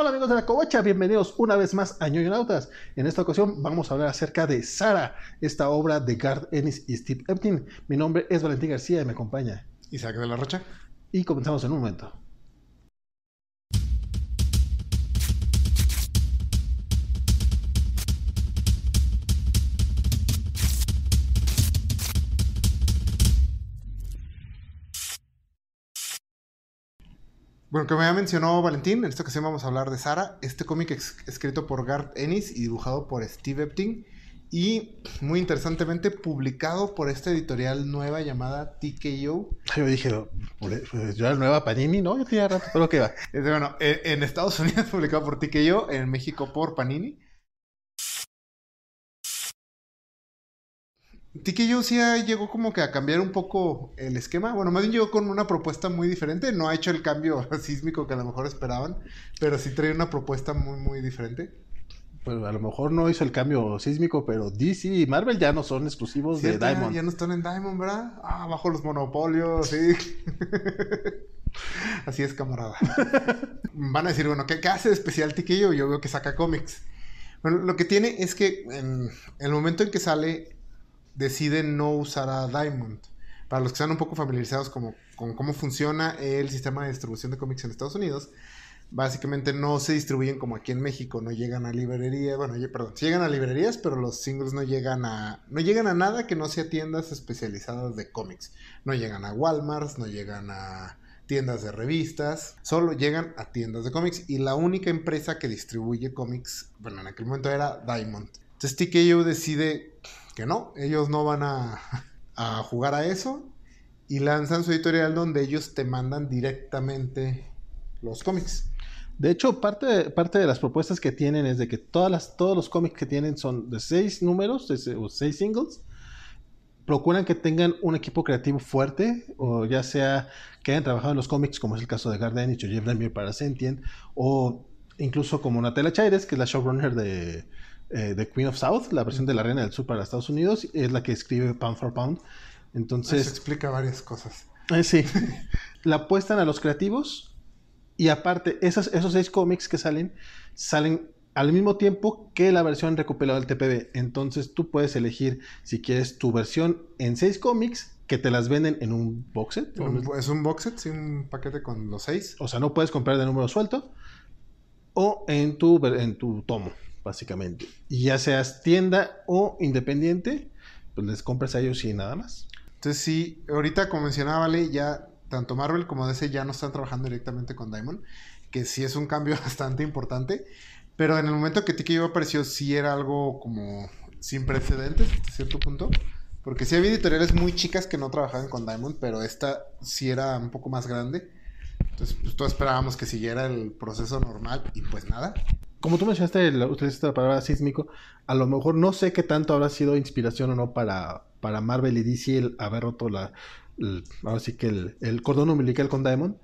Hola amigos de la Covacha, bienvenidos una vez más a Ñoñonautas. En esta ocasión vamos a hablar acerca de Sara, esta obra de Garth Ennis y Steve Epting. Mi nombre es Valentín García y me acompaña. Isaac de la Rocha. Y comenzamos en un momento. Bueno, como ya mencionó Valentín, en esta ocasión vamos a hablar de Sara, este cómic escrito por Garth Ennis y dibujado por Steve Epting y muy interesantemente publicado por esta editorial nueva llamada TKO. Yo dije, pues, yo era nueva Panini, ¿no? Yo tenía rato, pero ¿qué va? Bueno, en Estados Unidos publicado por TKO, en México por Panini. Yo sí llegó como que a cambiar un poco el esquema. Bueno, más bien llegó con una propuesta muy diferente. No ha hecho el cambio sísmico que a lo mejor esperaban, pero sí trae una propuesta muy, muy diferente. Pues a lo mejor no hizo el cambio sísmico, pero DC y Marvel ya no son exclusivos de Diamond. Ya no están en Diamond, ¿verdad? Ah, bajo los monopolios, sí. Así es, camarada. Van a decir, bueno, ¿qué, hace de especial Tiquillo? Yo veo que saca cómics. Bueno, lo que tiene es que en el momento en que sale deciden no usar a Diamond. Para los que están un poco familiarizados con cómo funciona el sistema de distribución de cómics en Estados Unidos, básicamente no se distribuyen como aquí en México, no llegan a librerías, bueno, perdón, llegan a librerías, pero los singles no llegan a no llegan a nada que no sea tiendas especializadas de cómics. No llegan a Walmart, no llegan a tiendas de revistas, solo llegan a tiendas de cómics y la única empresa que distribuye cómics, bueno, en aquel momento era Diamond. Entonces TKO decide que no, ellos no van a, jugar a eso y lanzan su editorial donde ellos te mandan directamente los cómics. De hecho, parte, parte de las propuestas que tienen es de que todas las, todos los cómics que tienen son de seis números, de, o seis singles. Procuran que tengan un equipo creativo fuerte, o ya sea que hayan trabajado en los cómics, como es el caso de Garden y Jeff Lemire para Sentient, o incluso como Natella Chaires, que es la showrunner de, eh, The Queen of South, la versión de la Reina del Sur para Estados Unidos, es la que escribe Pound for Pound. Entonces. Eso explica varias cosas. Eh, sí. la apuestan a los creativos y aparte, esos seis cómics que salen, salen al mismo tiempo que la versión recopilada del TPB. Entonces tú puedes elegir si quieres tu versión en seis cómics que te las venden en un box set. es un box set, sí, un paquete con los seis. O sea, no puedes comprar de número suelto o en tu, en tu tomo básicamente. Y ya seas tienda o independiente, pues les compras a ellos y nada más. Entonces sí, ahorita como mencionaba Vale, ya tanto Marvel como DC ya no están trabajando directamente con Diamond, que sí es un cambio bastante importante, pero en el momento que TKO apareció sí era algo como sin precedentes hasta cierto punto. Porque sí había editoriales muy chicas que no trabajaban con Diamond, pero esta sí era un poco más grande. Entonces, pues todos esperábamos que siguiera el proceso normal y pues nada como tú mencionaste, utilizaste la palabra sísmico, a lo mejor no sé qué tanto habrá sido inspiración o no para, para Marvel y DC el haber roto la, ahora sí que el, cordón umbilical con Diamond.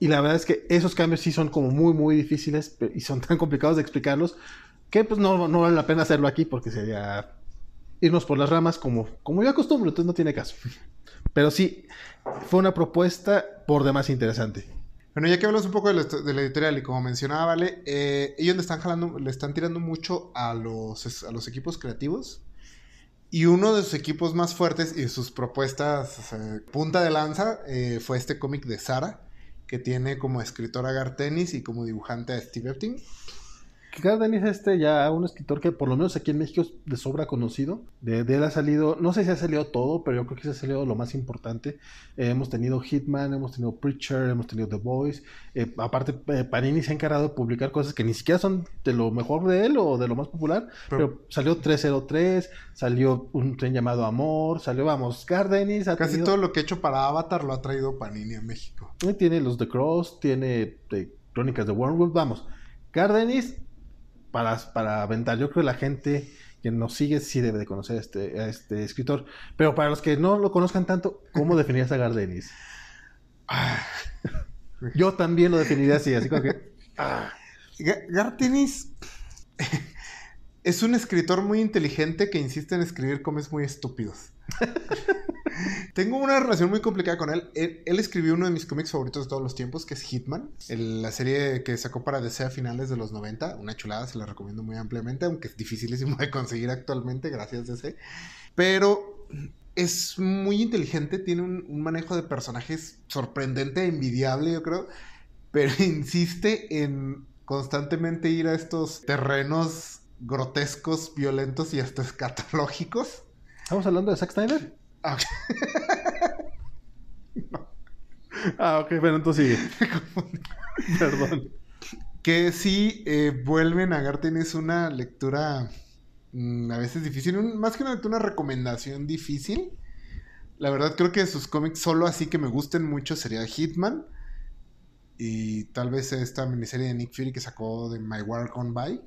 Y la verdad es que esos cambios sí son como muy, muy difíciles y son tan complicados de explicarlos que pues no, no vale la pena hacerlo aquí porque sería irnos por las ramas como, como yo acostumbro, entonces no tiene caso. Pero sí, fue una propuesta por demás interesante. Bueno, ya que hablamos un poco de la, editorial y como mencionaba, Vale, eh, ellos le están jalando, le están tirando mucho a los, a los equipos creativos. Y uno de sus equipos más fuertes y sus propuestas punta de lanza eh, fue este cómic de Sara, que tiene como escritora Gartenis y como dibujante a Steve Epting. Garden es este ya un escritor que por lo menos aquí en México es de sobra conocido. De, él ha salido, no sé si ha salido todo, pero yo creo que se ha salido lo más importante. Eh, hemos tenido Hitman, hemos tenido Preacher, hemos tenido The Voice. Eh, aparte, eh, Panini se ha encargado de publicar cosas que ni siquiera son de lo mejor de él o de lo más popular. Pero, salió 303, salió un tren llamado Amor, salió, vamos, Gardenis. Casi todo lo que ha hecho para Avatar lo ha traído Panini a México. tiene los The Cross, tiene Crónicas de Wormwood, vamos. Gardenis para, para aventar. Yo creo que la gente que nos sigue sí debe de conocer a este, este escritor. Pero para los que no lo conozcan tanto, ¿cómo definirías a Gardenis? Ah. Yo también lo definiría así, así como que... Ah. Gardenis es un escritor muy inteligente que insiste en escribir cómics muy estúpidos. Tengo una relación muy complicada con él. él. escribió uno de mis cómics favoritos de todos los tiempos, que es Hitman. la serie que sacó para DC a finales de los 90. Una chulada, se la recomiendo muy ampliamente, aunque es dificilísimo de conseguir actualmente, gracias DC. Pero es muy inteligente, tiene un, manejo de personajes sorprendente, envidiable, yo creo. Pero insiste en constantemente ir a estos terrenos grotescos, violentos y hasta escatológicos. ¿Estamos hablando de Zack Snyder? Ah, ah, ok, bueno, entonces sigue. Perdón. Que sí, eh, vuelven a Garten es una lectura mm, a veces difícil, más que una lectura, una recomendación difícil. La verdad creo que sus cómics solo así que me gusten mucho sería Hitman y tal vez esta miniserie de Nick Fury que sacó de My War Gone By.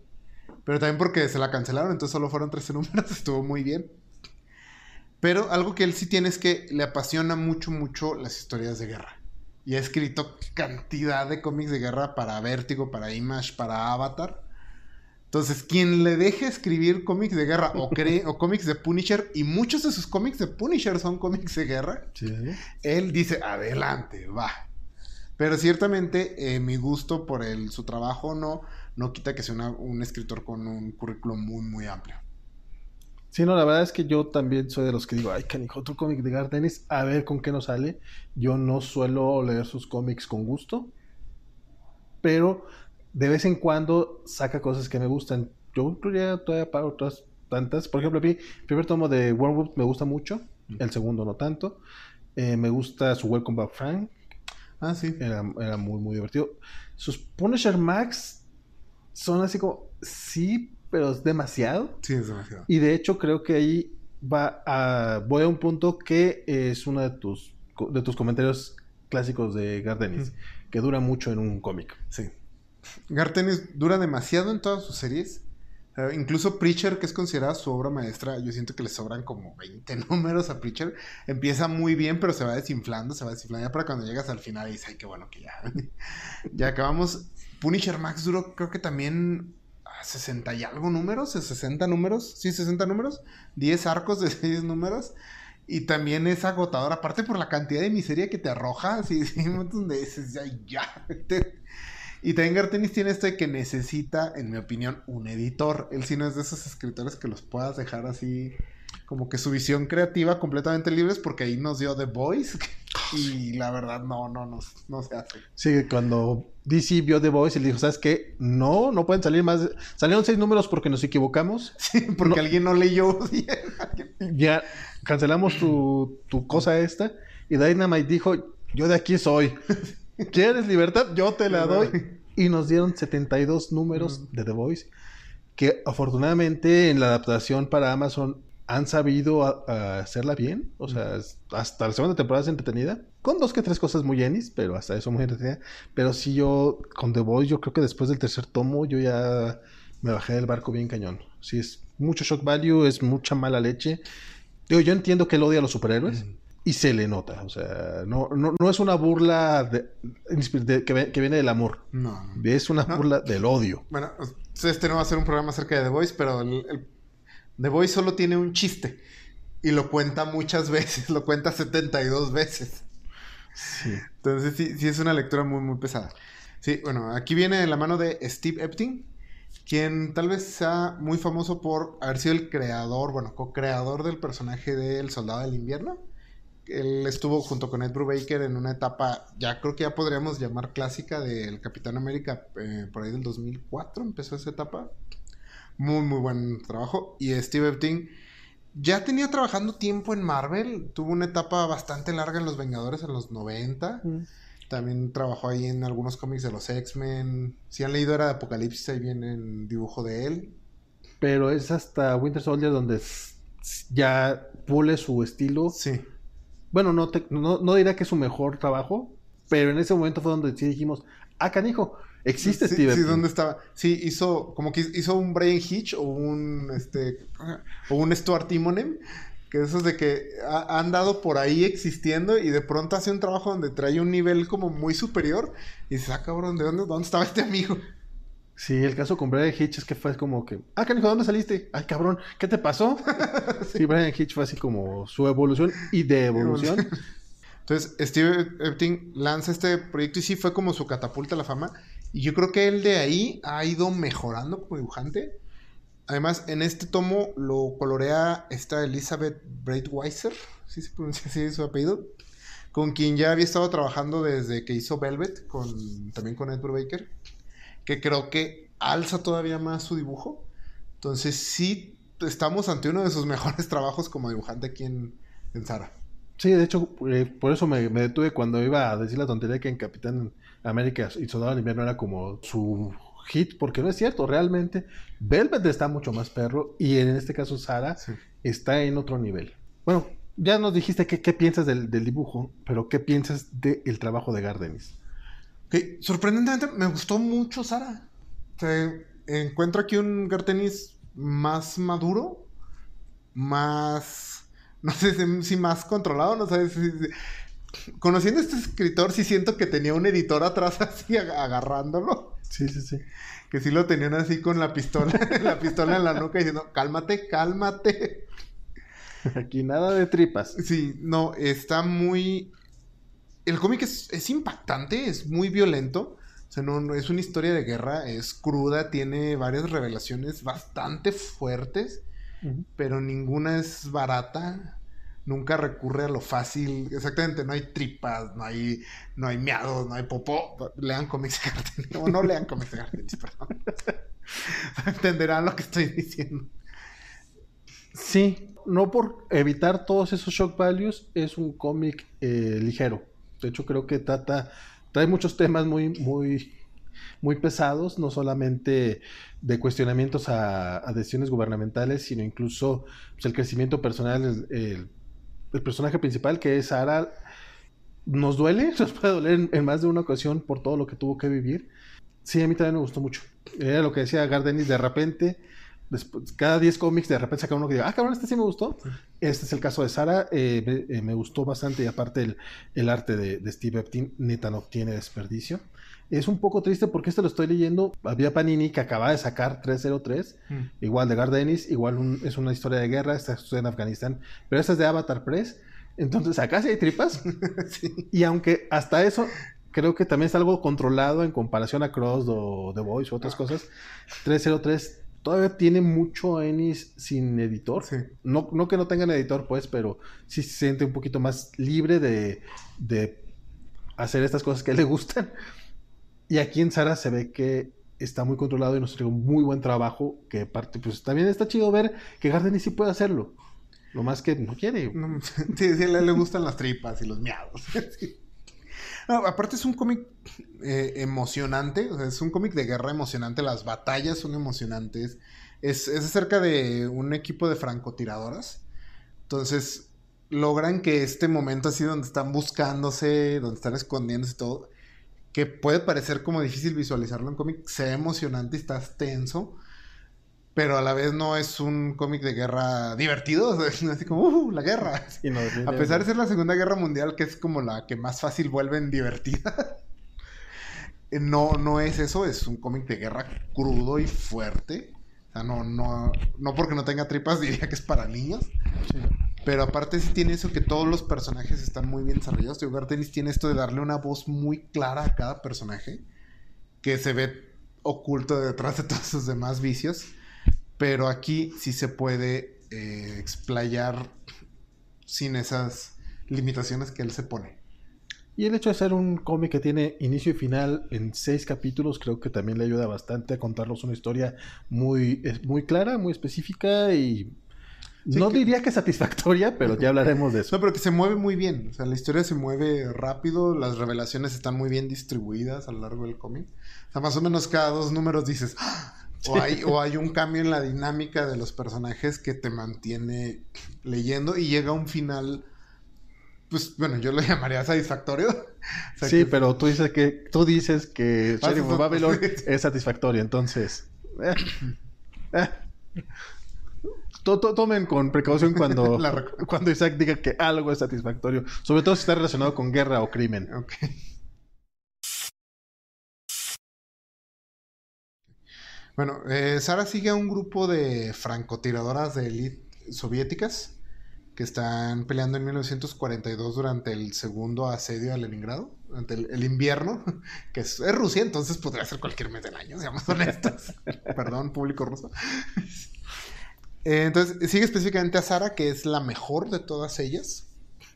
Pero también porque se la cancelaron, entonces solo fueron 13 números, estuvo muy bien. Pero algo que él sí tiene es que le apasiona mucho, mucho las historias de guerra. Y ha escrito cantidad de cómics de guerra para Vértigo, para Image, para Avatar. Entonces, quien le deje escribir cómics de guerra o, o cómics de Punisher, y muchos de sus cómics de Punisher son cómics de guerra, él dice, adelante, va. Pero ciertamente eh, mi gusto por el, su trabajo no, no quita que sea un escritor con un currículum muy, muy amplio. Sí, no, la verdad es que yo también soy de los que digo, ay, canijo, otro cómic de Garth Dennis, a ver con qué nos sale. Yo no suelo leer sus cómics con gusto, pero de vez en cuando saca cosas que me gustan. Yo incluiría todavía para otras tantas. Por ejemplo, a mí, el primer tomo de Wormwood me gusta mucho, el segundo no tanto. Eh, me gusta su Welcome Back Frank. Ah, sí. Era, era muy, muy divertido. Sus Punisher Max son así como, sí, pero es demasiado. Sí, es demasiado. Y de hecho creo que ahí va a, voy a un punto que es uno de tus, de tus comentarios clásicos de Gardenis, que dura mucho en un cómic. Sí. Gardenis dura demasiado en todas sus series. incluso Preacher, que es considerada su obra maestra, yo siento que le sobran como 20 números a Preacher. Empieza muy bien, pero se va desinflando, se va desinflando. Ya para cuando llegas al final dices, ay, qué bueno que ya. ya acabamos. Punisher Max duró, creo que también 60 y algo números, 60 números, sí, 60 números, 10 arcos de 6 números. Y también es agotador, aparte por la cantidad de miseria que te arroja, así, sí, donde dices, ya, ya. Y también Gartenis tiene esto de que necesita, en mi opinión, un editor. Él sí no es de esos escritores que los puedas dejar así, como que su visión creativa completamente libres, porque ahí nos dio The Voice. Y la verdad, no, no, no, no se hace. Sí, cuando DC vio The Voice y le dijo, ¿sabes qué? No, no pueden salir más. Salieron seis números porque nos equivocamos. Sí, porque alguien no leyó ya cancelamos tu, cosa esta. Y Dynamite dijo, yo de aquí soy. ¿Quieres libertad? Yo te la doy. Y nos dieron 72 números de The Voice. Que afortunadamente en la adaptación para Amazon han sabido hacerla bien. O sea, hasta la segunda temporada es entretenida. Con dos que tres cosas muy llenis, pero hasta eso muy entretenida. Pero sí, yo con The Voice, yo creo que después del tercer tomo, yo ya me bajé del barco bien cañón. Sí, es mucho shock value, es mucha mala leche. Digo, yo entiendo que él odia a los superhéroes. Y se le nota, o sea, no, no, es una burla de, que, viene del amor. No. Es una burla del odio. Bueno, este no va a ser un programa acerca de The Voice, pero el The Voice solo tiene un chiste. Y lo cuenta muchas veces, lo cuenta 72 veces. Sí. Entonces sí, sí es una lectura muy, muy pesada. Sí, bueno, aquí viene de la mano de Steve Epting, quien tal vez sea muy famoso por haber sido el creador, bueno, co-creador del personaje del Soldado del Invierno. Él estuvo junto con Ed Brubaker en una etapa, ya creo que ya podríamos llamar clásica del Capitán América, eh, por ahí del 2004 empezó esa etapa. Muy, muy buen trabajo. Y Steve Epting ya tenía trabajando tiempo en Marvel. Tuvo una etapa bastante larga en Los Vengadores en los 90. Mm. También trabajó ahí en algunos cómics de los X-Men. Si han leído era de Apocalipsis, ahí viene el dibujo de él. Pero es hasta Winter Soldier donde ya pule su estilo. Sí. Bueno, no, no, no dirá que es su mejor trabajo, pero en ese momento fue donde sí dijimos, ah, canijo, Existe sí, Steve Sí, ¿dónde estaba? Sí, hizo, como que hizo un Brian Hitch o un, este, o un Stuart Timonem, que esos de que ha, han dado por ahí existiendo y de pronto hace un trabajo donde trae un nivel como muy superior y dice, ah, cabrón, ¿de dónde, dónde estaba este amigo? Sí, el caso con Brian Hitch es que fue como que, ah, canijo, ¿dónde saliste? Ay, cabrón, ¿qué te pasó? sí. Brian Hitch fue así como su evolución y de evolución. Entonces, Steve Epting lanza este proyecto y sí fue como su catapulta a la fama. Y yo creo que él de ahí ha ido mejorando como dibujante. Además, en este tomo lo colorea esta Elizabeth Breitweiser, si se pronuncia así su apellido, con quien ya había estado trabajando desde que hizo Velvet, con, también con Edward Baker que creo que alza todavía más su dibujo. Entonces sí estamos ante uno de sus mejores trabajos como dibujante aquí en, en Zara. Sí, de hecho, eh, por eso me, detuve cuando iba a decir la tontería que en Capitán América y Soldado del Invierno era como su hit, porque no es cierto, realmente Velvet está mucho más perro y en este caso Sara está en otro nivel. Bueno, ya nos dijiste qué piensas del, dibujo, pero ¿qué piensas del trabajo de Gardenis? Sorprendentemente me gustó mucho Sara. encuentro aquí un Gartenis más maduro, más, no sé si más controlado, no sé si, conociendo a este escritor sí siento que tenía un editor atrás así agarrándolo. Sí, sí, sí. Que sí lo tenían así con la pistola, la pistola en la nuca diciendo, cálmate, cálmate. Aquí nada de tripas. Sí, no, está muy el cómic es, impactante, es muy violento. O sea, no, es una historia de guerra, es cruda, tiene varias revelaciones bastante fuertes, pero ninguna es barata. Nunca recurre a lo fácil. Exactamente, no hay tripas, no hay, no hay miados, no hay popó. Lean cómics de Gartenis. O no lean cómics de Gartenis, perdón. Entenderán lo que estoy diciendo. Sí, no por evitar todos esos shock values, es un cómic eh, ligero. De hecho, creo que trata, trae muchos temas muy, muy, muy pesados, no solamente de cuestionamientos a, decisiones gubernamentales, sino incluso pues, el crecimiento personal. El, personaje principal, que es Sara, nos duele, nos puede doler en, más de una ocasión por todo lo que tuvo que vivir. Sí, a mí también me gustó mucho. Era lo que decía Gardenis, de repente Después, cada 10 cómics de repente saca uno que diga, ah, cabrón, este sí me gustó. Este es el caso de Sara, eh, eh, me, gustó bastante y aparte el, el arte de, Steve Epstein neta no tiene desperdicio. Es un poco triste porque este lo estoy leyendo. Había Panini que acaba de sacar 303, mm. igual de Gardenis, igual es una historia de guerra, esta es en Afganistán, pero esta es de Avatar Press. Entonces acá sí hay tripas. Y aunque hasta eso creo que también es algo controlado en comparación a Cross o The Voice u otras ah. cosas. 303 todavía tiene mucho Ennis sin editor. No, no que no tengan editor, pues, pero sí se siente un poquito más libre de, hacer estas cosas que le gustan. Y aquí en Sara se ve que está muy controlado y nos trae un muy buen trabajo. Que parte, pues también está chido ver que Gardenis sí puede hacerlo. Lo más que no quiere. sí, sí, le, gustan las tripas y los miados. aparte es un cómic eh, emocionante, es un cómic de guerra emocionante, las batallas son emocionantes. Es, acerca de un equipo de francotiradoras. Entonces, logran que este momento así donde están buscándose, donde están escondiéndose y todo, que puede parecer como difícil visualizarlo en cómic, sea emocionante y estás tenso pero a la vez no es un cómic de guerra divertido, así como, uh, la guerra. a pesar de ser la Segunda Guerra Mundial, que es como la que más fácil vuelven divertida, no, no es eso, es un cómic de guerra crudo y fuerte. O sea, no, no, no porque no tenga tripas diría que es para niños. Pero aparte sí tiene eso que todos los personajes están muy bien desarrollados. Hogar Tennis tiene esto de darle una voz muy clara a cada personaje, que se ve oculto detrás de todos sus demás vicios pero aquí sí se puede eh, explayar sin esas limitaciones que él se pone. Y el hecho de ser un cómic que tiene inicio y final en seis capítulos, creo que también le ayuda bastante a contarnos una historia muy, muy clara, muy específica y no diría que satisfactoria, pero ya hablaremos de eso. No, pero que se mueve muy bien. O sea, la historia se mueve rápido, las revelaciones están muy bien distribuidas a lo largo del cómic. O sea, más o menos cada dos números dices, ¡Ah! O, hay, o hay un cambio en la dinámica de los personajes que te mantiene leyendo y llega a un final pues bueno, yo lo llamaría satisfactorio. sí, pero tú dices que tú dices que Sheriff of Babylon es satisfactorio, entonces eh, eh. Tomen con precaución cuando, cuando Isaac diga que algo es satisfactorio, sobre todo si está relacionado con guerra o crimen. Bueno, eh, Sara sigue a un grupo de francotiradoras de élite soviéticas que están peleando en 1942 durante el segundo asedio a Leningrado, durante el, invierno, que es, Rusia, entonces podría ser cualquier mes del año, seamos honestos. Perdón, público ruso. Eh, entonces, sigue específicamente a Sara, que es la mejor de todas ellas.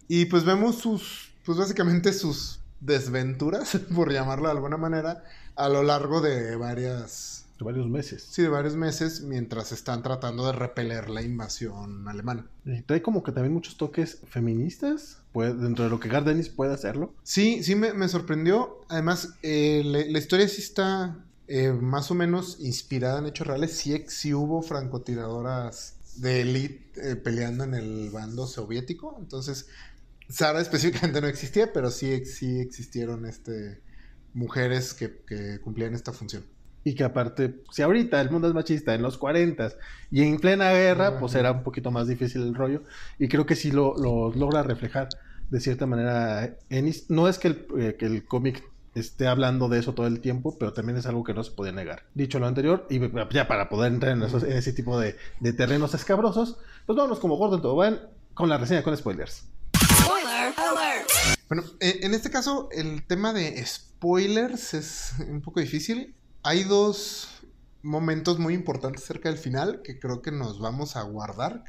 Y pues vemos sus, pues básicamente sus desventuras, por llamarlo de alguna manera, a lo largo de varias de varios meses. Sí, de varios meses mientras están tratando de repeler la invasión alemana. Y trae como que también muchos toques feministas, dentro de lo que Gardenis puede hacerlo. Sí, sí me, sorprendió. Además, eh, la, historia sí está eh, más o menos inspirada en hechos reales. Sí, sí hubo francotiradoras de élite eh, peleando en el bando soviético. Entonces, Sara específicamente no existía, pero sí, sí existieron este, mujeres que, que cumplían esta función. Y que aparte, si ahorita el mundo es machista en los 40 y en plena guerra, pues era un poquito más difícil el rollo. Y creo que sí lo, logra reflejar de cierta manera. Ennis. No es que el, eh, el cómic esté hablando de eso todo el tiempo, pero también es algo que no se puede negar. Dicho lo anterior, y ya para poder entrar en, ese tipo de, terrenos escabrosos, pues vámonos como Gordon Tobogán con la reseña con spoilers. Spoiler Bueno, eh, en este caso, el tema de spoilers es un poco difícil hay dos momentos muy importantes cerca del final que creo que nos vamos a guardar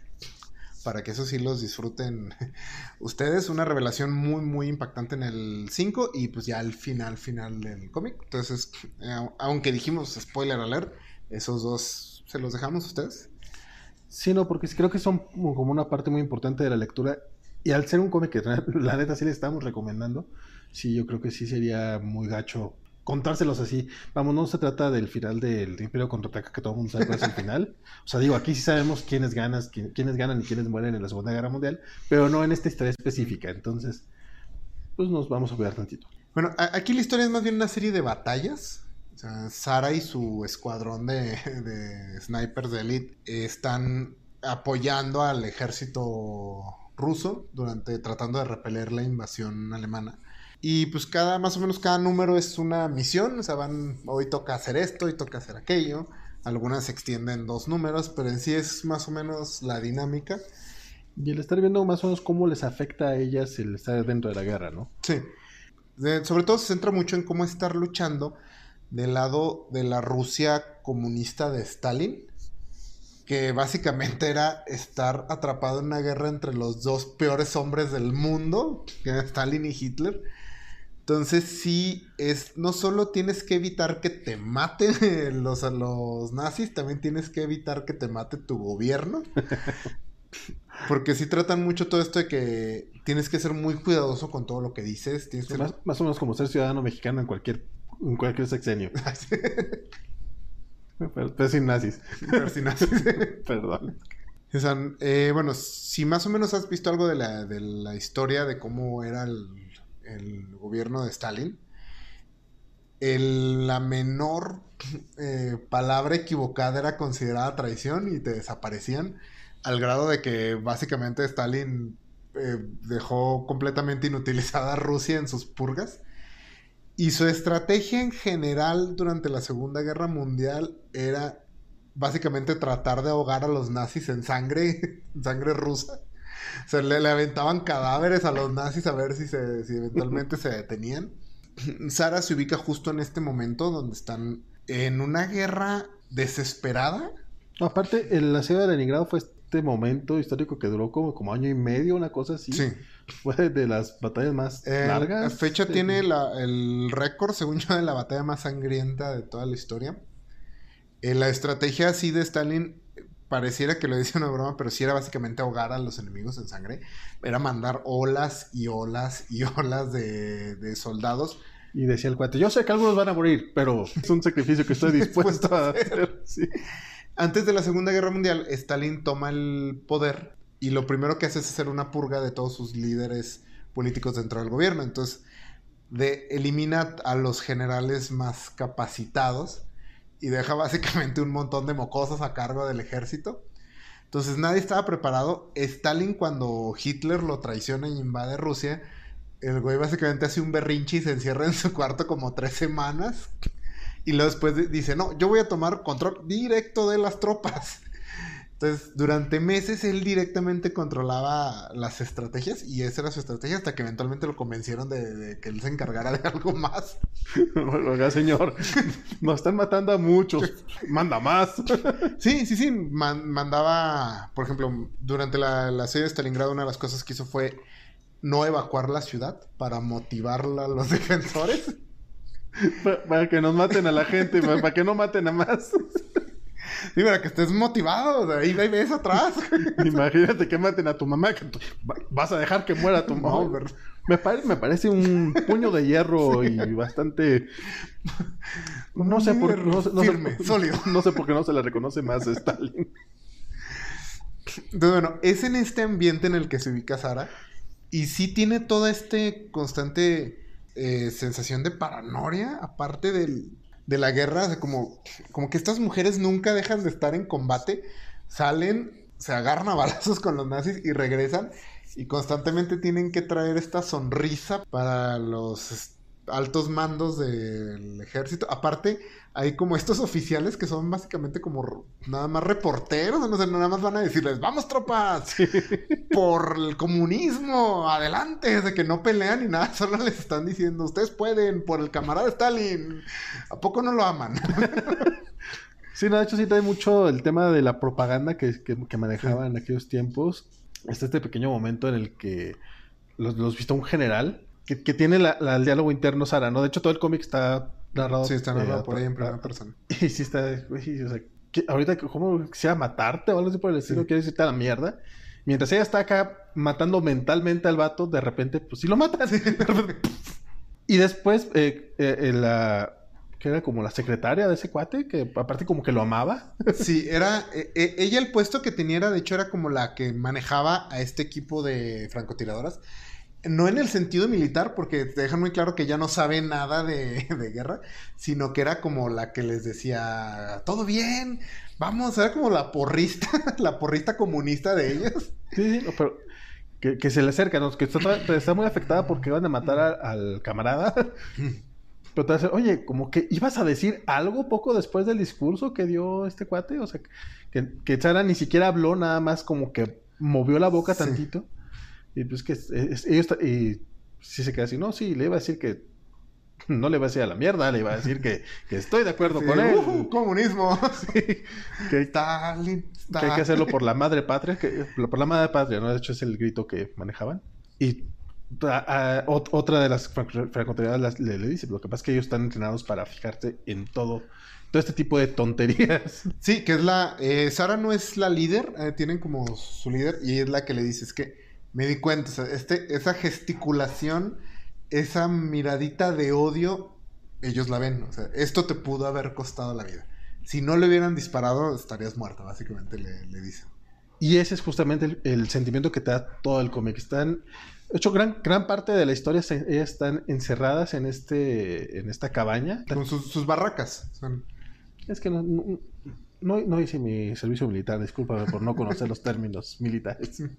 para que eso sí los disfruten ustedes. Una revelación muy, muy impactante en el 5 y pues ya el final, final del cómic. Entonces, eh, aunque dijimos spoiler alert, esos dos se los dejamos a ustedes. Sí, no, porque creo que son como una parte muy importante de la lectura. Y al ser un cómic que la neta sí le estamos recomendando, sí, yo creo que sí sería muy gacho contárselos así. Vamos, no se trata del final del Imperio contraataca que todo el mundo sabe cuál es el final. O sea, digo, aquí sí sabemos quiénes ganan, quiénes ganan y quiénes mueren en la Segunda Guerra Mundial, pero no en esta historia específica. Entonces, pues nos vamos a cuidar tantito. Bueno, aquí la historia es más bien una serie de batallas. O sea, Sara y su escuadrón de, de snipers de elite están apoyando al ejército ruso durante tratando de repeler la invasión alemana. Y pues cada, más o menos cada número es una misión, o sea, van, hoy toca hacer esto, y toca hacer aquello. Algunas se extienden dos números, pero en sí es más o menos la dinámica. Y el estar viendo más o menos cómo les afecta a ellas el estar dentro de la guerra, ¿no? Sí. sobre todo se centra mucho en cómo estar luchando del lado de la Rusia comunista de Stalin, que básicamente era estar atrapado en una guerra entre los dos peores hombres del mundo, que eran Stalin y Hitler entonces sí, es, no solo tienes que evitar que te maten los, los nazis, también tienes que evitar que te mate tu gobierno. Porque sí tratan mucho todo esto de que tienes que ser muy cuidadoso con todo lo que dices. más, o menos como ser ciudadano mexicano en cualquier, en cualquier sexenio. pero, sin nazis. Pero sin nazis. Perdón. Eh, bueno, si más o menos has visto algo de la, de la historia de cómo era el el gobierno de Stalin, la menor eh, palabra equivocada era considerada traición y te desaparecían, al grado de que básicamente Stalin eh, dejó completamente inutilizada a Rusia en sus purgas. Y su estrategia en general durante la Segunda Guerra Mundial era básicamente tratar de ahogar a los nazis en sangre, en sangre rusa. O sea, le, aventaban cadáveres a los nazis a ver si, se, si eventualmente se detenían. Sara se ubica justo en este momento donde están en una guerra desesperada. aparte, el asedio de Leningrado fue este momento histórico que duró como, como año y medio, una cosa así. Sí. Fue de las batallas más largas. La fecha tiene el récord, según yo, de la batalla más sangrienta de toda la historia. Eh, la estrategia así de Stalin pareciera que lo dice una broma, pero sí era básicamente ahogar a los enemigos en sangre. Era mandar olas y olas y olas de, soldados. Y decía el cuate, yo sé que algunos van a morir, pero es un sacrificio que estoy dispuesto a hacer. Antes de la Segunda Guerra Mundial, Stalin toma el poder y lo primero que hace es hacer una purga de todos sus líderes políticos dentro del gobierno. Entonces, de, elimina a los generales más capacitados y deja básicamente un montón de mocosos a cargo del ejército. Entonces nadie estaba preparado. Stalin cuando Hitler lo traiciona y invade Rusia, el güey básicamente hace un berrinche y se encierra en su cuarto como tres semanas. Y luego después dice, no, yo voy a tomar control directo de las tropas. Entonces, durante meses él directamente controlaba las estrategias y esa era su estrategia hasta que eventualmente lo convencieron de, que él se encargara de algo más. Oiga, señor, nos están matando a muchos, manda más. sí, sí, sí, mandaba, por ejemplo, durante la, la serie de Stalingrado una de las cosas que hizo fue no evacuar la ciudad para motivar a los defensores. Para, que nos maten a la gente, para que no maten a más. Sí, para que estés motivado, de ahí ves atrás. Imagínate que maten a tu mamá, que vas a dejar que muera tu mamá. me, me, parece un puño de hierro y bastante. No sé por no, Firme, sólido. No sé por qué no se le reconoce más a Stalin. Entonces, bueno, es en este ambiente en el que se ubica Sara. Y sí tiene toda este constante eh, sensación de paranoia, aparte del, de la guerra, como, como que estas mujeres nunca dejan de estar en combate, salen, se agarran a balazos con los nazis y regresan y constantemente tienen que traer esta sonrisa para los altos mandos del ejército. Aparte, hay como estos oficiales que son básicamente como nada más reporteros, no sé, nada más van a decirles, vamos tropas, por el comunismo, adelante, de que no pelean y nada, solo les están diciendo, ustedes pueden, por el camarada Stalin, ¿a poco no lo aman? sí, no, de hecho sí trae mucho el tema de la propaganda que, que, manejaba en aquellos tiempos. Está este pequeño momento en el que los, los visto un general que, tiene el diálogo interno Sara, ¿no? De hecho, todo el cómic está narrado. Sí, está narrado por ahí en primera persona. Y sí está, o sea, ahorita, ¿cómo sea matarte o algo así por el estilo? Quiere decirte a la mierda. Mientras ella está acá matando mentalmente al vato, de repente, pues sí lo matan. y después, eh, eh, la que era como la secretaria de ese cuate, que aparte como que lo amaba. Sí, era, eh, ella el puesto que tenía era, de hecho, era como la que manejaba a este equipo de francotiradoras no en el sentido militar, porque te dejan muy claro que ya no sabe nada de, guerra, sino que era como la que les decía, todo bien, vamos, era como la porrista, la porrista comunista de ellos. Sí, sí, pero que, se le acerca, que está, muy afectada porque van a matar al camarada. Pero te decir, oye, como que ibas a decir algo poco después del discurso que dio este cuate, o sea, que, que Chara ni siquiera habló, nada más como que movió la boca tantito. Y pues que ellos, y si se queda así, no, sí, le iba a decir que no le va a decir a la mierda, le iba a decir que, estoy de acuerdo con él. Uh, comunismo. que, hay que hacerlo por la madre patria, que, por la madre patria, ¿no? De hecho es el grito que manejaban. Y otra de las francotiradores le, le, dice, lo que pasa es que ellos están entrenados para fijarse en todo, todo este tipo de tonterías. Sí, que es la... Eh, Sara no es la líder, eh, tienen como su líder y es la que le dice, es que me di cuenta, o sea, este, esa gesticulación, esa miradita de odio, ellos la ven. O sea, esto te pudo haber costado la vida. Si no le hubieran disparado, estarías muerta, básicamente le, le dicen. Y ese es justamente el, sentimiento que te da todo el cómic. Están, de hecho, gran, gran parte de la historia, ellas están encerradas en, este, en esta cabaña. Con sus, barracas. Es que no, no, no, no, hice mi servicio militar, discúlpame por no conocer los términos militares.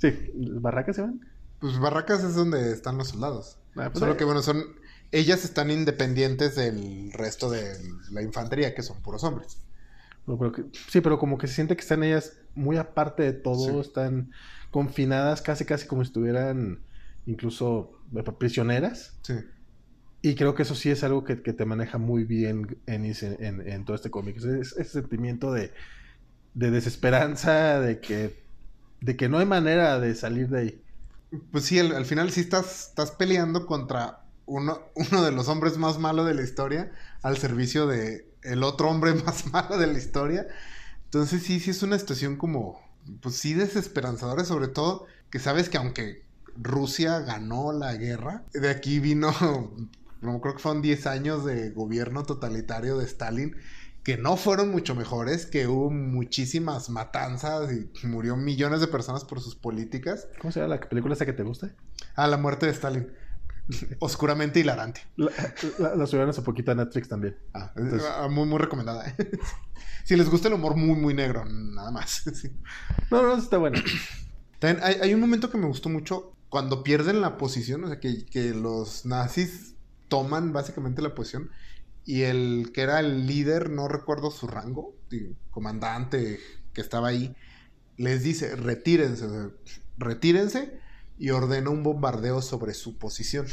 Sí, ¿barracas se van? Pues barracas es donde están los soldados. Ah, pues Solo que bueno, son. Ellas están independientes del resto de la infantería, que son puros hombres. sí, pero como que se siente que están ellas muy aparte de todo, están confinadas casi casi como si estuvieran incluso eh, prisioneras. Sí. Y creo que eso sí es algo que, te maneja muy bien en, en, todo este cómic. ese sentimiento de, de desesperanza, de que de que no hay manera de salir de ahí. Pues sí, al, final sí estás, estás peleando contra uno, uno de los hombres más malos de la historia al servicio de el otro hombre más malo de la historia. Entonces sí, sí es una situación como, pues sí desesperanzadora, sobre todo que sabes que aunque Rusia ganó la guerra, de aquí vino, no creo que fueron 10 años de gobierno totalitario de Stalin que no fueron mucho mejores, que hubo muchísimas matanzas y murió millones de personas por sus políticas. ¿Cómo se llama la película esa que te gusta? Ah, La muerte de Stalin. Oscuramente hilarante. La, la, subieron hace poquito a Netflix también. Ah, ah muy, muy recomendada. si les gusta el humor muy, muy negro, nada más. No, no, está bueno. También hay, hay, un momento que me gustó mucho cuando pierden la posición, o sea, que, que los nazis toman básicamente la posición. Y el que era el líder, no recuerdo su rango, comandante que estaba ahí, les dice, retírense, retírense y ordena un bombardeo sobre su posición.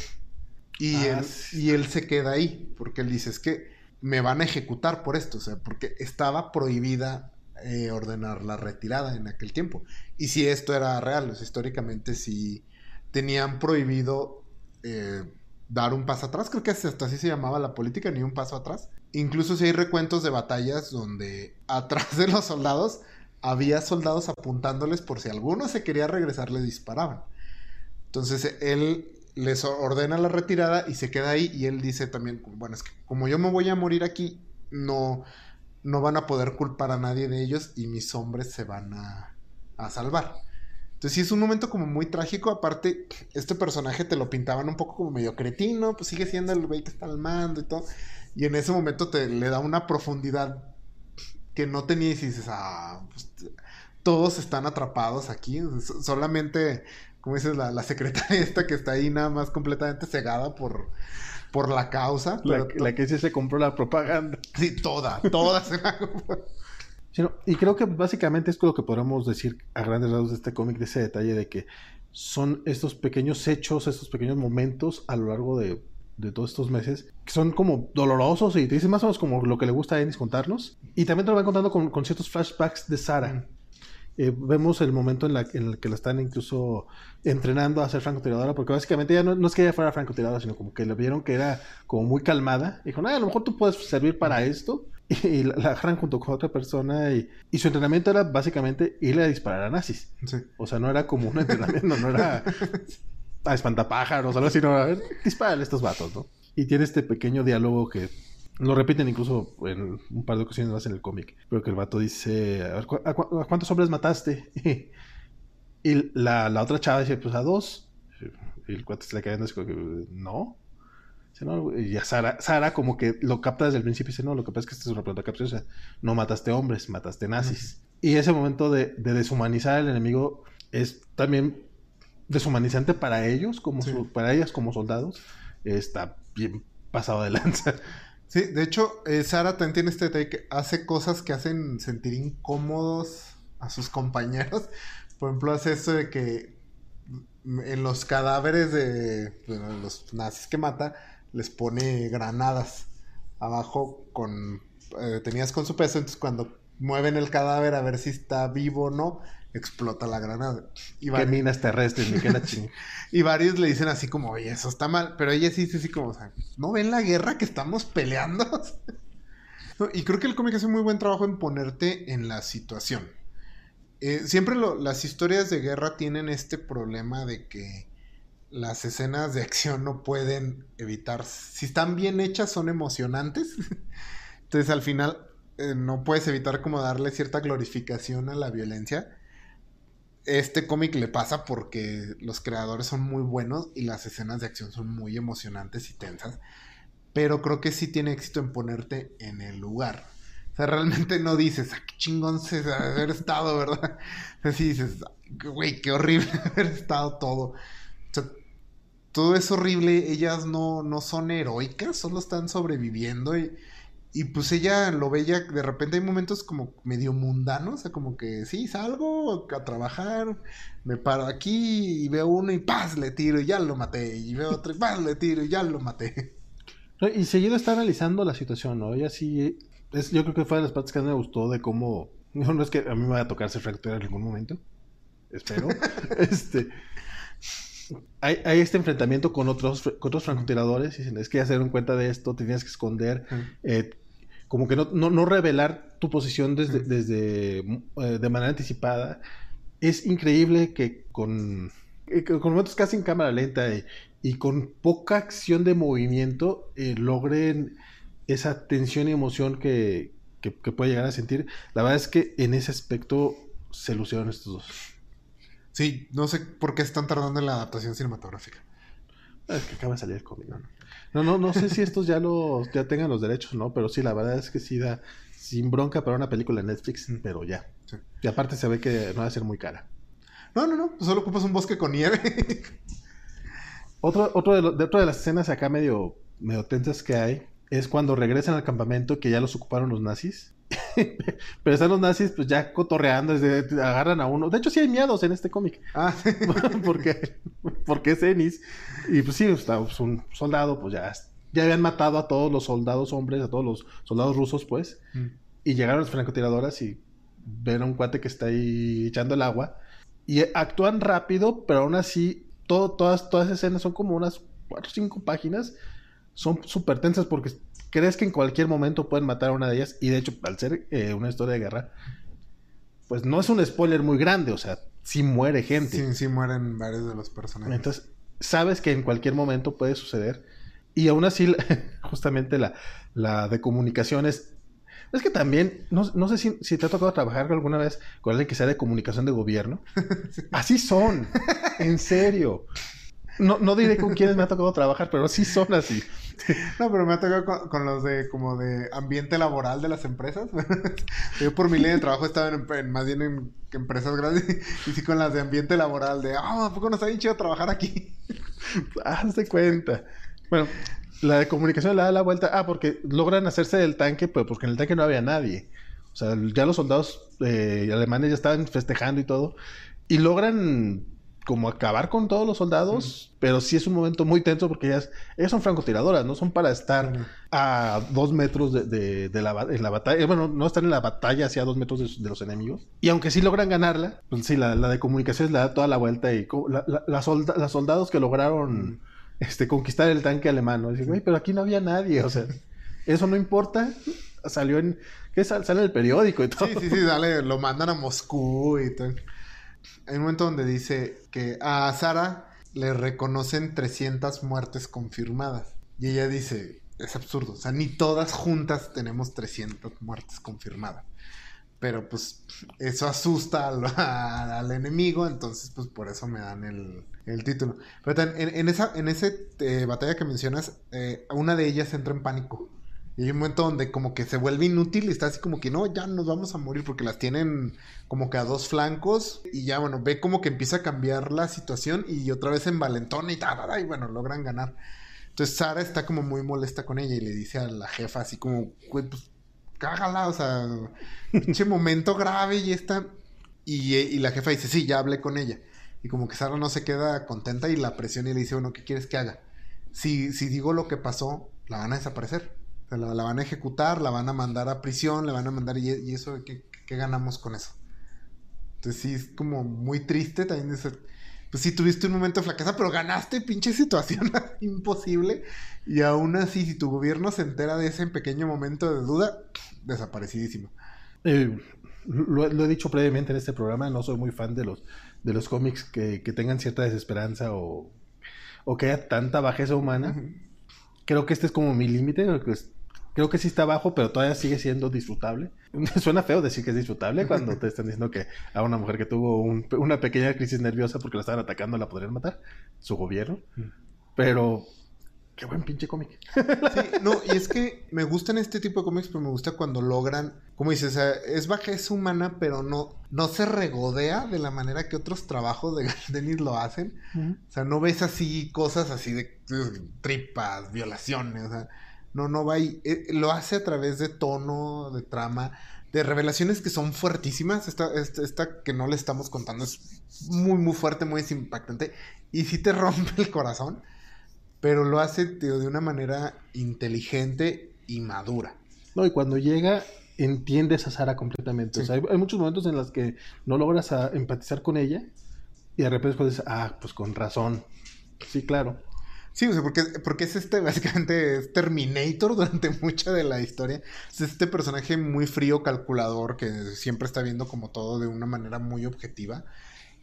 Y, ah, él, y él se queda ahí, porque él dice, es que me van a ejecutar por esto, o sea, porque estaba prohibida eh, ordenar la retirada en aquel tiempo. Y si esto era real, históricamente si tenían prohibido eh, dar un paso atrás, creo que hasta así se llamaba la política, ni un paso atrás. Incluso si hay recuentos de batallas donde atrás de los soldados había soldados apuntándoles por si alguno se quería regresar, les disparaban. Entonces él les ordena la retirada y se queda ahí y él dice también, bueno, es que como yo me voy a morir aquí, no, no van a poder culpar a nadie de ellos y mis hombres se van a, a salvar. Entonces sí es un momento como muy trágico. Aparte, este personaje te lo pintaban un poco como medio cretino, pues sigue siendo el güey que está al mando y todo. Y en ese momento te le da una profundidad que no tenías y dices, ah, pues, todos están atrapados aquí. Solamente, como dices, la, la secretaria esta que está ahí nada más completamente cegada por, por la causa. La, que sí se compró la propaganda. Sí, toda, toda se la compró. Y creo que básicamente es lo que podemos decir a grandes rasgos de este cómic, de ese detalle de que son estos pequeños hechos, estos pequeños momentos a lo largo de, todos estos meses, que son como dolorosos y te dicen más o menos como lo que le gusta a Ennis contarnos. Y también te lo van contando con, con ciertos flashbacks de Sara. Eh, vemos el momento en, la, en, el que la están incluso entrenando a ser francotiradora, porque básicamente ya no, es que ella fuera francotiradora, sino como que le vieron que era como muy calmada. Dijo, no, a lo mejor tú puedes servir para esto. Y, la, agarran junto con otra persona y, y, su entrenamiento era básicamente irle a disparar a nazis. O sea, no era como un entrenamiento, no era a espantapájaros o algo así, no, a ver, dispara a estos vatos, ¿no? Y tiene este pequeño diálogo que lo repiten incluso en un par de ocasiones más en el cómic. Pero que el vato dice, a, cuántos hombres mataste? y la, la, otra chava dice, pues a dos. Y el cuate se le cae no. Y a Sara, Sara como que lo capta desde el principio y dice, no, lo que pasa es que esta es una pregunta capciosa. No mataste hombres, mataste nazis. Y ese momento de, deshumanizar al enemigo es también deshumanizante para ellos, como para ellas como soldados. Está bien pasado de lanza. Sí, de hecho, eh, Sara también tiene este detalle que hace cosas que hacen sentir incómodos a sus compañeros. Por ejemplo, hace eso de que en los cadáveres de los nazis que mata, les pone granadas abajo con... Eh, tenías con su peso, entonces cuando mueven el cadáver a ver si está vivo o no, explota la granada. Y Qué minas terrestres, queda Y varios le dicen así como, oye, eso está mal. Pero ella sí dice así como, ¿no ven la guerra que estamos peleando? y creo que el cómic hace muy buen trabajo en ponerte en la situación. Eh, siempre las historias de guerra tienen este problema de que las escenas de acción no pueden evitar. Si están bien hechas, son emocionantes. Entonces al final eh, no puedes evitar como darle cierta glorificación a la violencia este cómic le pasa porque los creadores son muy buenos y las escenas de acción son muy emocionantes y tensas. Pero creo que sí tiene éxito en ponerte en el lugar. O sea, realmente no dices, ah, qué chingón se haber estado, ¿verdad? O sea, sí dices, güey, qué horrible haber estado todo. Todo es horrible. Ellas no, no son heroicas, solo están sobreviviendo y y pues ella lo ve ya, de repente hay momentos como medio mundanos, o sea, como que sí, salgo a trabajar, me paro aquí y veo uno y ¡paz! le tiro y ya lo maté. Y veo otro y ¡paz! le tiro y ya lo maté. Y seguido está analizando la situación, ¿no? Ella sí, es, yo creo que fue de las partes que más me gustó de cómo, no, es que a mí me vaya a tocar ser fractura en ningún momento, espero, este... Hay, hay, este enfrentamiento con otros, con otros francotiradores y dicen, es que ya se dieron cuenta de esto, tenías que esconder, eh, como que no, no, revelar tu posición desde, desde eh, de manera anticipada. Es increíble que con, eh, con momentos casi en cámara lenta y, con poca acción de movimiento eh, logren esa tensión y emoción que, que, puede llegar a sentir. La verdad es que en ese aspecto se lucieron estos dos. Sí, no sé por qué están tardando en la adaptación cinematográfica. Es que acaba de salir el cómic, ¿no? No, no, no sé si estos ya los, ya tengan los derechos, ¿no? Pero sí, la verdad es que sí da sin bronca para una película de Netflix, pero ya. Y aparte se ve que no va a ser muy cara. No, no, no, solo ocupas un bosque con nieve. otro, otro de, de, de las escenas acá medio medio tensas que hay es cuando regresan al campamento que ya los ocuparon los nazis. Pero están los nazis pues ya cotorreando, desde, agarran a uno. De hecho sí hay miedos en este cómic. Ah, porque, porque es Ennis. Y pues sí, está, pues, un soldado, pues ya, ya habían matado a todos los soldados hombres, a todos los soldados rusos, pues. Mm. Y llegaron las francotiradoras y ven a un cuate que está ahí echando el agua. Y actúan rápido, pero aún así, todo, todas, todas esas escenas son como unas cuatro o cinco páginas. Son súper tensas porque crees que en cualquier momento pueden matar a una de ellas. Y de hecho, al ser eh, una historia de guerra, pues no es un spoiler muy grande. O sea, sí muere gente. sí, sí mueren varios de los personajes. Entonces, sabes que en cualquier momento puede suceder. Y aún así, justamente la, la de comunicaciones. Es que también, no, no sé si, si te ha tocado trabajar alguna vez con alguien que sea de comunicación de gobierno. Así son, en serio. No, no diré con quiénes me ha tocado trabajar, pero sí son así. No, pero me ha tocado con, los de como de ambiente laboral de las empresas. Yo por mi ley de trabajo estaba en, en- más bien en empresas grandes y sí con las de ambiente laboral de, ah, ¿a poco nos ha chido trabajar aquí? Hazte cuenta. Bueno, la de comunicación le da la vuelta. Ah, porque logran hacerse del tanque, pues porque en el tanque no había nadie. O sea, ya los soldados eh, alemanes ya estaban festejando y todo. Y logran como acabar con todos los soldados, pero sí es un momento muy tenso porque ellas, ellas son francotiradoras, no son para estar a dos metros de, de- de la, en la batalla. Bueno, no están en la batalla hacia dos metros de, de los enemigos. Y aunque sí logran ganarla, pues sí, la, la de comunicaciones le da toda la vuelta y la, la- la solda- las soldados que lograron este, conquistar el tanque alemán, ¿no? Dicen, güey, pero aquí no había nadie, o sea, eso no importa. Salió en, ¿qué sal- sale en el periódico y todo. Sí, sí, sí, dale, lo mandan a Moscú y todo. Hay un momento donde dice que a Sara le reconocen 300 muertes confirmadas. Y ella dice, es absurdo, o sea, ni todas juntas tenemos 300 muertes confirmadas. Pero pues eso asusta al, al enemigo, entonces pues por eso me dan el, el título. Pero en, en esa en eh, batalla que mencionas, eh, una de ellas entra en pánico. Y hay un momento donde como que se vuelve inútil y está así como que no, ya nos vamos a morir porque las tienen como que a dos flancos y ya bueno, ve como que empieza a cambiar la situación y otra vez en valentón y tal, y bueno, logran ganar. Entonces Sara está como muy molesta con ella y le dice a la jefa así como, güey, pues cágala, o sea, pinche momento grave y esta. Y, y la jefa dice, sí, ya hablé con ella. Y como que Sara no se queda contenta y la presiona y le dice, bueno, ¿qué quieres que haga? Si, si digo lo que pasó, la van a desaparecer. O sea, la, la van a ejecutar, la van a mandar a prisión, la van a mandar y, y eso, ¿qué, ¿qué ganamos con eso? Entonces sí, es como muy triste también pues sí tuviste un momento de flaqueza, pero ganaste pinche situación imposible y aún así si tu gobierno se entera de ese pequeño momento de duda, desaparecidísimo. Eh, lo, lo he dicho previamente en este programa, no soy muy fan de los, de los cómics que, que tengan cierta desesperanza o, o que haya tanta bajeza humana. Creo que este es como mi límite. Creo, que es- creo que sí está bajo, pero todavía sigue siendo disfrutable. Suena feo decir que es disfrutable cuando te están diciendo que a una mujer que tuvo un- una pequeña crisis nerviosa porque la estaban atacando la podrían matar, su gobierno. Pero qué buen pinche cómic. Sí, no, y es que me gustan este tipo de cómics, pero me gusta cuando logran, como dices, es bajeza humana, pero no, no se regodea de la manera que otros trabajos de Denis lo hacen. O sea, no ves así cosas así de uh, tripas, violaciones, o sea, no, no va ahí. Eh, lo hace a través de tono, de trama, de revelaciones que son fuertísimas. Esta, esta, esta que no le estamos contando es muy, muy fuerte, muy impactante. Y sí te rompe el corazón, pero lo hace tío, de una manera inteligente y madura. No, y cuando llega, entiendes a Sara completamente. O sea, hay, hay muchos momentos en los que no logras a- empatizar con ella y de repente dices, ah, pues con razón. Sí, claro. Sí, o sea, porque, porque es este, básicamente, es Terminator durante mucha de la historia. Es este personaje muy frío, calculador, que siempre está viendo como todo de una manera muy objetiva.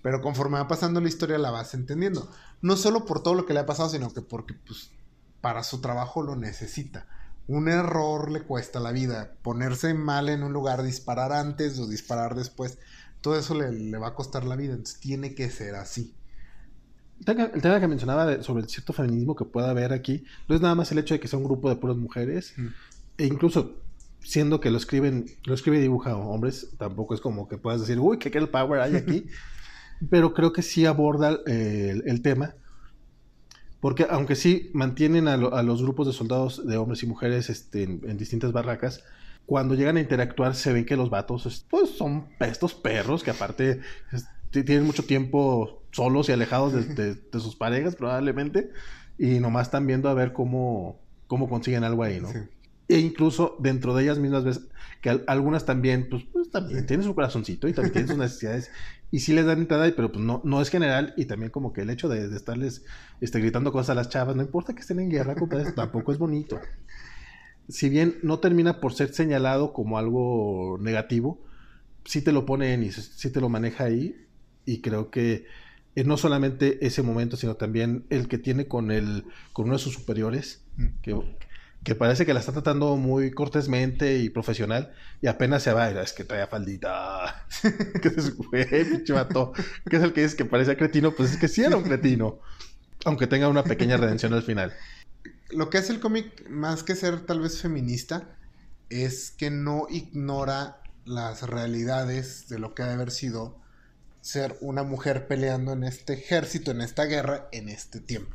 Pero conforme va pasando la historia la vas entendiendo. No solo por todo lo que le ha pasado, sino que porque, pues, para su trabajo lo necesita. Un error le cuesta la vida. Ponerse mal en un lugar, disparar antes o disparar después, todo eso le, le va a costar la vida. Entonces tiene que ser así. El tema, el que mencionaba de- sobre el cierto feminismo que pueda haber aquí, no es nada más el hecho de que sea un grupo de puras mujeres, Mm. e incluso siendo que lo escriben, lo escribe y dibuja hombres, tampoco es como que puedas decir, uy, qué girl power hay aquí. Pero creo que sí aborda eh, el, el tema. Porque aunque sí mantienen a, los grupos de soldados de hombres y mujeres este, en, distintas barracas, cuando llegan a interactuar se ven que los vatos pues son estos perros que aparte tienen mucho tiempo solos y alejados de, sus parejas probablemente y nomás están viendo a ver cómo, cómo consiguen algo ahí, ¿no? E incluso dentro de ellas mismas ves que algunas también, pues, pues también tienen su corazoncito y también tienen sus necesidades y sí les dan entrada, pero pues no, no es general y también como que el hecho de, estarles este, gritando cosas a las chavas, no importa que estén en guerra, tampoco es bonito. Si bien no termina por ser señalado como algo negativo, sí te lo pone en y sí te lo maneja ahí y creo que no solamente ese momento, sino también el que tiene con, el, con uno de sus superiores, mm. que, que parece que la está tratando muy cortésmente y profesional y apenas se va, es que trae faldita. que es vato. Que es el que dice que parecía cretino, pues es que sí era un cretino. Aunque tenga una pequeña redención al final. Lo que hace el cómic, más que ser tal vez feminista, es que no ignora las realidades de lo que ha de haber sido ser una mujer peleando en este ejército, en esta guerra, en este tiempo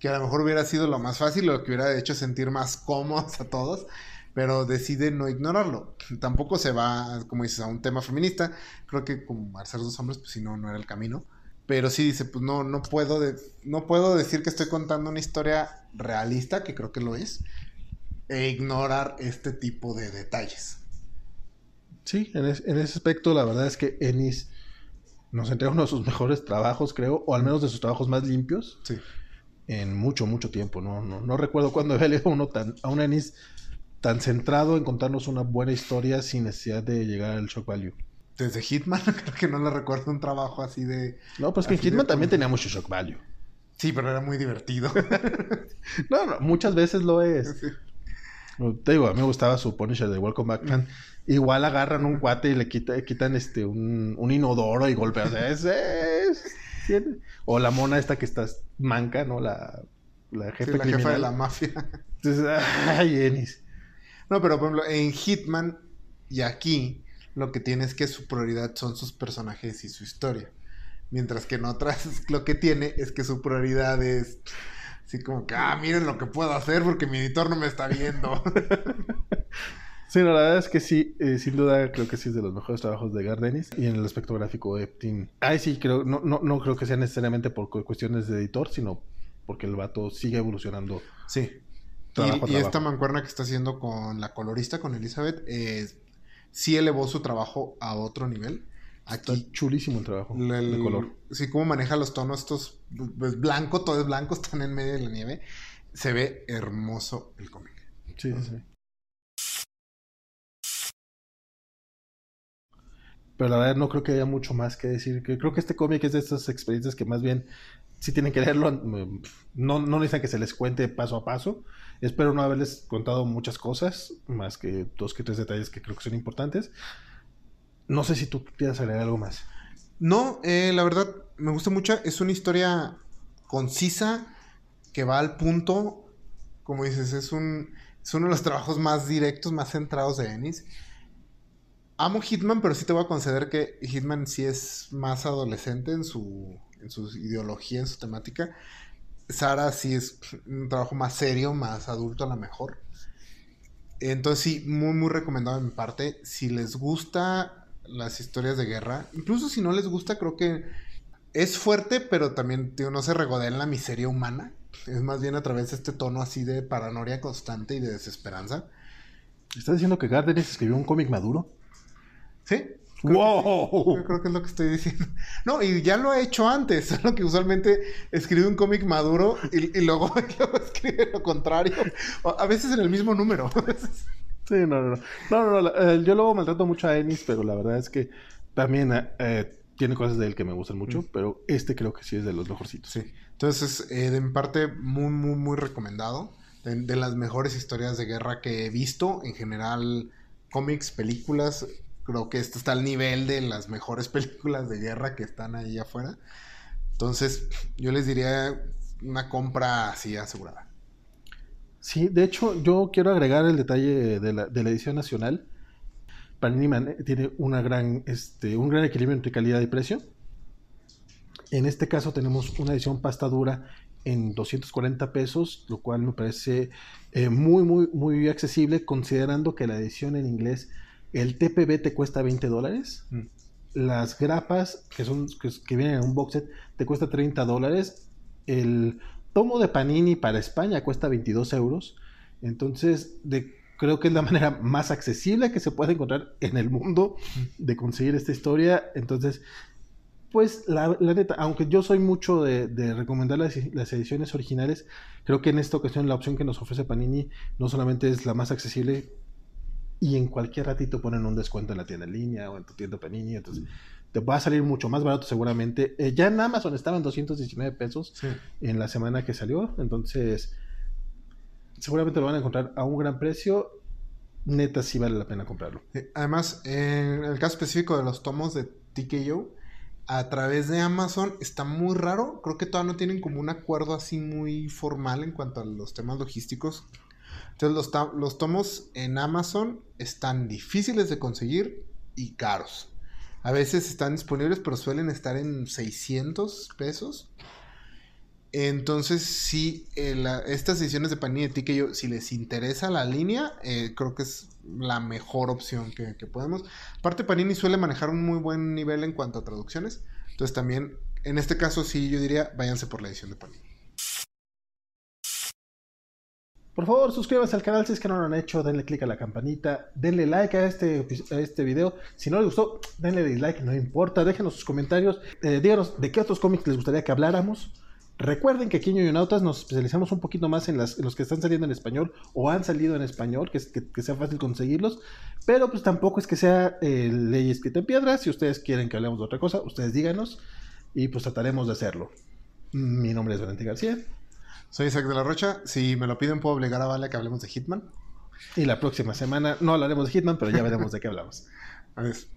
que a lo mejor hubiera sido lo más fácil o que hubiera hecho sentir más cómodos a todos, pero decide no ignorarlo. Tampoco se va, como dices, a un tema feminista. Creo que como al dos hombres, pues si no, no era el camino. Pero sí dice, pues no, no puedo, no puedo decir que estoy contando una historia realista, que creo que lo es, e ignorar este tipo de detalles. Sí, en, en ese aspecto la verdad es que Ennis nos entrega uno de sus mejores trabajos, creo, o al menos de sus trabajos más limpios. Sí en mucho, mucho tiempo. No, no, no recuerdo cuando había leído uno tan, a un Ennis tan centrado en contarnos una buena historia sin necesidad de llegar al shock value. Desde Hitman, creo que no le recuerdo un trabajo así de. No, pues que Hitman también tenía mucho shock value. Sí, pero era muy divertido. no, no, muchas veces lo es. Te digo, a mí me gustaba su Punisher de Welcome Back Man. Igual agarran un cuate y le quitan este un, un inodoro y golpean. O sea, es, es o la mona esta que está manca, ¿no? La, la jefe la jefa de la mafia. Entonces, ay, Enis. No, pero por ejemplo, en Hitman y aquí, lo que tiene es que su prioridad son sus personajes y su historia. Mientras que en otras, lo que tiene es que su prioridad es así como que, ah, miren lo que puedo hacer porque mi editor no me está viendo. Sí, la verdad es que sí, eh, sin duda creo que sí es de los mejores trabajos de Gardenis. Y en el aspecto gráfico, Eptin. Ay, sí, creo, no, no, no creo que sea necesariamente por cuestiones de editor, sino porque el vato sigue evolucionando. Sí. y, esta mancuerna que está haciendo con la colorista, con Elizabeth, eh, sí elevó su trabajo a otro nivel. Aquí, está chulísimo el trabajo de color. Sí, cómo maneja los tonos estos, pues blanco, todo es blanco, están en medio de la nieve. Se ve hermoso el cómic. Sí, sí, sí. Pero la verdad no creo que haya mucho más que decir. Creo que este cómic es de estas experiencias que más bien, si tienen que leerlo, mm, no, no necesitan que se les cuente paso a paso. Espero no haberles contado muchas cosas, más que dos que tres detalles que creo que son importantes. No sé si tú quieras agregar algo más. No, eh, la verdad me gusta mucho. Es una historia concisa que va al punto. Como dices, es, un, es uno de los trabajos más directos, más centrados de Ennis amo Hitman, pero sí te voy a conceder que Hitman sí es más adolescente en su, en su ideología, en su temática. Sara sí es un trabajo más serio, más adulto a lo mejor. Entonces sí, muy, muy recomendado en mi parte. Si les gusta las historias de guerra, incluso si no les gusta, creo que es fuerte, pero también no se regodea en la miseria humana. Es más bien a través de este tono así de paranoia constante y de desesperanza. ¿Estás diciendo que Gardner escribió un cómic maduro? ¿Sí? ¡Wow! Yo creo que es lo que estoy diciendo. No, y ya lo ha hecho antes, solo que usualmente escribe un cómic maduro y, luego, escribe lo contrario. A veces en el mismo número. sí, no, no, no. No, no, eh, yo luego maltrato mucho a Ennis, pero la verdad es que también eh, tiene cosas de él que me gustan mucho, mm. pero este creo que sí es de los mejorcitos. Sí. Entonces, eh, de mi parte, muy, muy, muy recomendado. de las mejores historias de guerra que he visto. En general, cómics, películas Creo que esto está al nivel de las mejores películas de guerra que están ahí afuera. Entonces, yo les diría una compra así asegurada. Sí, de hecho, yo quiero agregar el detalle de la, edición nacional. Panini tiene una gran, este, un gran equilibrio entre calidad y precio. En este caso tenemos una edición pasta dura en 240 pesos, lo cual me parece eh, muy, muy, muy accesible, considerando que la edición en inglés, el TPB te cuesta 20 dólares. Mm. Las grapas, que, son, que, vienen en un box set, te cuesta 30 dólares. El tomo de Panini para España cuesta 22 euros. Entonces, de, creo que es la manera más accesible que se puede encontrar en el mundo mm. de conseguir esta historia. Entonces, pues la, neta, aunque yo soy mucho de, recomendar las, ediciones originales, creo que en esta ocasión la opción que nos ofrece Panini no solamente es la más accesible y en cualquier ratito ponen un descuento en la tienda en línea o en tu tienda Panini, entonces te va a salir mucho más barato seguramente. Eh, ya en Amazon estaban 219 pesos en la semana que salió, entonces seguramente lo van a encontrar a un gran precio. Neta, sí vale la pena comprarlo. Además, en el caso específico de los tomos de TKO, a través de Amazon está muy raro. Creo que todavía no tienen como un acuerdo así muy formal en cuanto a los temas logísticos. Entonces los, tomos en Amazon están difíciles de conseguir y caros. A veces están disponibles, pero suelen estar en 600 pesos. Entonces, sí, eh, estas ediciones de Panini de que yo, si les interesa la línea, eh, creo que es la mejor opción que, podemos. Aparte, Panini suele manejar un muy buen nivel en cuanto a traducciones. Entonces, también, en este caso, sí, yo diría, váyanse por la edición de Panini. Por favor, suscríbanse al canal si es que no lo han hecho, denle click a la campanita, denle like a este, este video. Si no les gustó, denle dislike, no importa, déjenos sus comentarios, eh, díganos de qué otros cómics les gustaría que habláramos. Recuerden que aquí en Yoyonautas nos especializamos un poquito más en, los que están saliendo en español o han salido en español, que, sea fácil conseguirlos, pero pues tampoco es que sea eh, ley escrita en. Si ustedes quieren que hablemos de otra cosa, ustedes díganos y pues trataremos de hacerlo. Mi nombre es Valentín García. Soy Isaac de la Rocha. Si me lo piden, puedo obligar a Vale a que hablemos de Hitman. Y la próxima semana no hablaremos de Hitman, pero ya veremos de qué hablamos. Adiós.